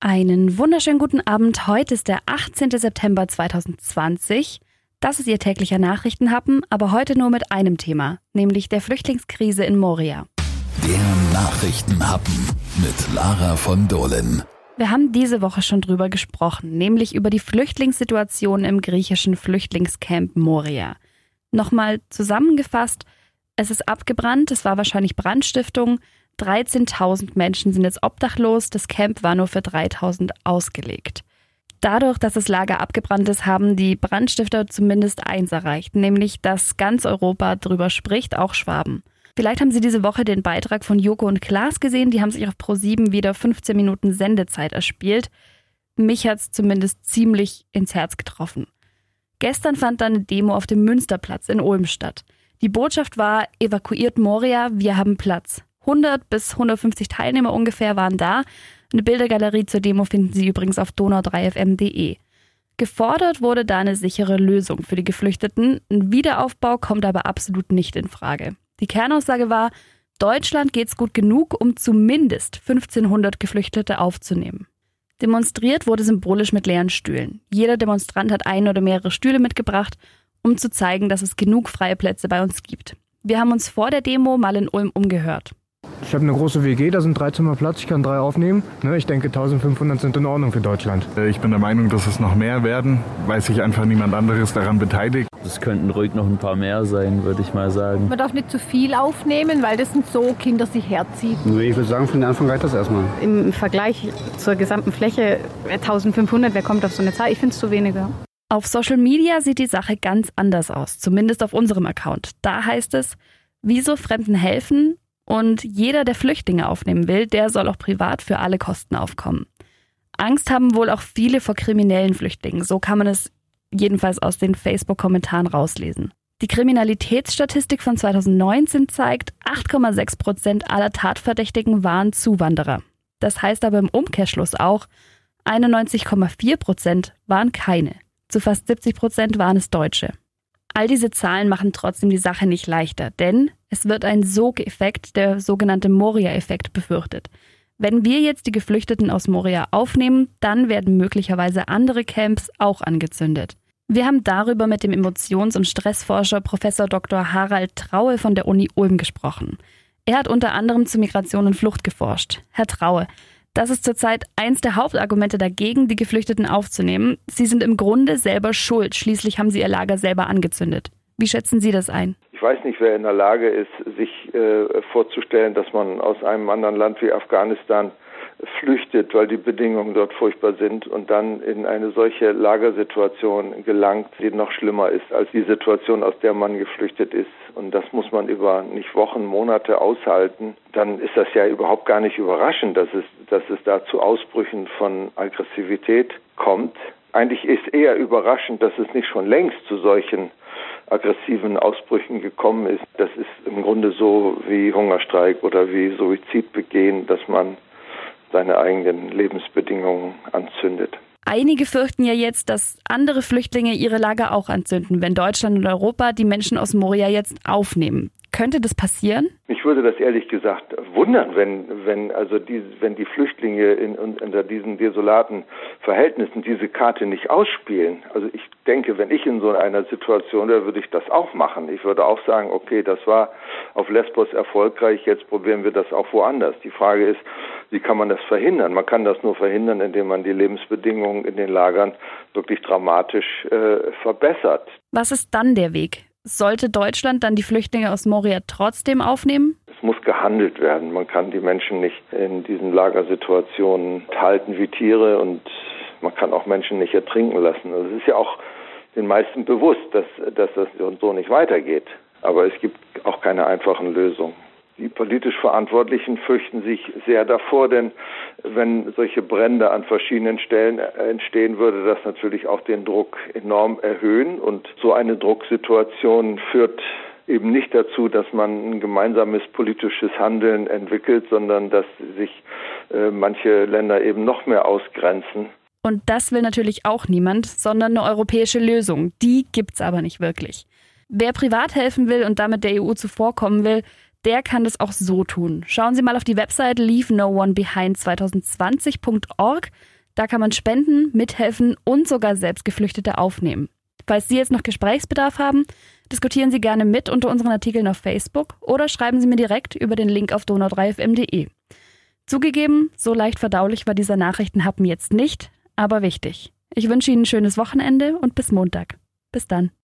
Einen wunderschönen guten Abend. Heute ist der 18. September 2020. Das ist Ihr täglicher Nachrichtenhappen, aber heute nur mit einem Thema, nämlich der Flüchtlingskrise in Moria. Der Nachrichtenhappen mit Lara von Dohlen. Wir haben diese Woche schon drüber gesprochen, nämlich über die Flüchtlingssituation im griechischen Flüchtlingscamp Moria. Nochmal zusammengefasst, es ist abgebrannt, es war wahrscheinlich Brandstiftung, 13.000 Menschen sind jetzt obdachlos, das Camp war nur für 3.000 ausgelegt. Dadurch, dass das Lager abgebrannt ist, haben die Brandstifter zumindest eins erreicht, nämlich dass ganz Europa drüber spricht, auch Schwaben. Vielleicht haben Sie diese Woche den Beitrag von Joko und Klaas gesehen, die haben sich auf Pro7 wieder 15 Minuten Sendezeit erspielt. Mich hat es zumindest ziemlich ins Herz getroffen. Gestern fand dann eine Demo auf dem Münsterplatz in Ulm statt. Die Botschaft war, evakuiert Moria, wir haben Platz. 100 bis 150 Teilnehmer ungefähr waren da. Eine Bildergalerie zur Demo finden Sie übrigens auf donau3fm.de. Gefordert wurde da eine sichere Lösung für die Geflüchteten. Ein Wiederaufbau kommt aber absolut nicht in Frage. Die Kernaussage war, Deutschland geht's gut genug, um zumindest 1500 Geflüchtete aufzunehmen. Demonstriert wurde symbolisch mit leeren Stühlen. Jeder Demonstrant hat ein oder mehrere Stühle mitgebracht, um zu zeigen, dass es genug freie Plätze bei uns gibt. Wir haben uns vor der Demo mal in Ulm umgehört. Ich habe eine große WG, da sind drei Zimmer Platz, ich kann drei aufnehmen. Ne, ich denke, 1500 sind in Ordnung für Deutschland. Äh, ich bin der Meinung, dass es noch mehr werden, weil sich einfach niemand anderes daran beteiligt. Es könnten ruhig noch ein paar mehr sein, würde ich mal sagen. Man darf nicht zu viel aufnehmen, weil das sind so Kinder sich herzieht. Ich würde sagen, von Anfang reicht das erstmal. Im Vergleich zur gesamten Fläche 1500, wer kommt auf so eine Zahl? Ich finde es zu weniger. Auf Social Media sieht die Sache ganz anders aus, zumindest auf unserem Account. Da heißt es, wieso Fremden helfen, und jeder, der Flüchtlinge aufnehmen will, der soll auch privat für alle Kosten aufkommen. Angst haben wohl auch viele vor kriminellen Flüchtlingen. So kann man es jedenfalls aus den Facebook-Kommentaren rauslesen. Die Kriminalitätsstatistik von 2019 zeigt, 8,6 Prozent aller Tatverdächtigen waren Zuwanderer. Das heißt aber im Umkehrschluss auch, 91,4 Prozent waren keine. Zu fast 70 Prozent waren es Deutsche. All diese Zahlen machen trotzdem die Sache nicht leichter, denn es wird ein Sogeffekt, der sogenannte Moria-Effekt, befürchtet. Wenn wir jetzt die Geflüchteten aus Moria aufnehmen, dann werden möglicherweise andere Camps auch angezündet. Wir haben darüber mit dem Emotions- und Stressforscher Professor Dr. Harald Traue von der Uni Ulm gesprochen. Er hat unter anderem zu Migration und Flucht geforscht. Herr Traue, das ist zurzeit eins der Hauptargumente dagegen, die Geflüchteten aufzunehmen. Sie sind im Grunde selber schuld. Schließlich haben sie ihr Lager selber angezündet. Wie schätzen Sie das ein? Ich weiß nicht, wer in der Lage ist, sich äh, vorzustellen, dass man aus einem anderen Land wie Afghanistan flüchtet, weil die Bedingungen dort furchtbar sind und dann in eine solche Lagersituation gelangt, die noch schlimmer ist als die Situation, aus der man geflüchtet ist. Und das muss man über nicht Wochen, Monate aushalten. Dann ist das ja überhaupt gar nicht überraschend, dass es, dass es da zu Ausbrüchen von Aggressivität kommt. Eigentlich ist eher überraschend, dass es nicht schon längst zu solchen aggressiven Ausbrüchen gekommen ist. Das ist im Grunde so wie Hungerstreik oder wie Suizid begehen, dass man seine eigenen Lebensbedingungen anzündet. Einige fürchten ja jetzt, dass andere Flüchtlinge ihre Lager auch anzünden, wenn Deutschland und Europa die Menschen aus Moria jetzt aufnehmen. Könnte das passieren? Mich würde das ehrlich gesagt wundern, wenn, wenn also die, wenn die Flüchtlinge in, in, unter diesen desolaten Verhältnissen diese Karte nicht ausspielen. Also ich denke, wenn ich in so einer Situation wäre, würde ich das auch machen. Ich würde auch sagen, okay, das war auf Lesbos erfolgreich, jetzt probieren wir das auch woanders. Die Frage ist, wie kann man das verhindern? Man kann das nur verhindern, indem man die Lebensbedingungen in den Lagern wirklich dramatisch äh, verbessert. Was ist dann der Weg? Sollte Deutschland dann die Flüchtlinge aus Moria trotzdem aufnehmen? Es muss gehandelt werden. Man kann die Menschen nicht in diesen Lagersituationen halten wie Tiere und man kann auch Menschen nicht ertrinken lassen. Also es ist ja auch den meisten bewusst, dass, dass das so nicht weitergeht. Aber es gibt auch keine einfachen Lösungen. Die politisch Verantwortlichen fürchten sich sehr davor, denn wenn solche Brände an verschiedenen Stellen entstehen, würde das natürlich auch den Druck enorm erhöhen. Und so eine Drucksituation führt eben nicht dazu, dass man ein gemeinsames politisches Handeln entwickelt, sondern dass sich äh, manche Länder eben noch mehr ausgrenzen. Und das will natürlich auch niemand, sondern eine europäische Lösung. Die gibt's aber nicht wirklich. Wer privat helfen will und damit der EU zuvorkommen will, der kann das auch so tun. Schauen Sie mal auf die Website leavenoOneBehind2020.org. Da kann man spenden, mithelfen und sogar selbst Geflüchtete aufnehmen. Falls Sie jetzt noch Gesprächsbedarf haben, diskutieren Sie gerne mit unter unseren Artikeln auf Facebook oder schreiben Sie mir direkt über den Link auf donau3fm.de. Zugegeben, so leicht verdaulich war dieser Nachrichtenhappen jetzt nicht, aber wichtig. Ich wünsche Ihnen ein schönes Wochenende und bis Montag. Bis dann.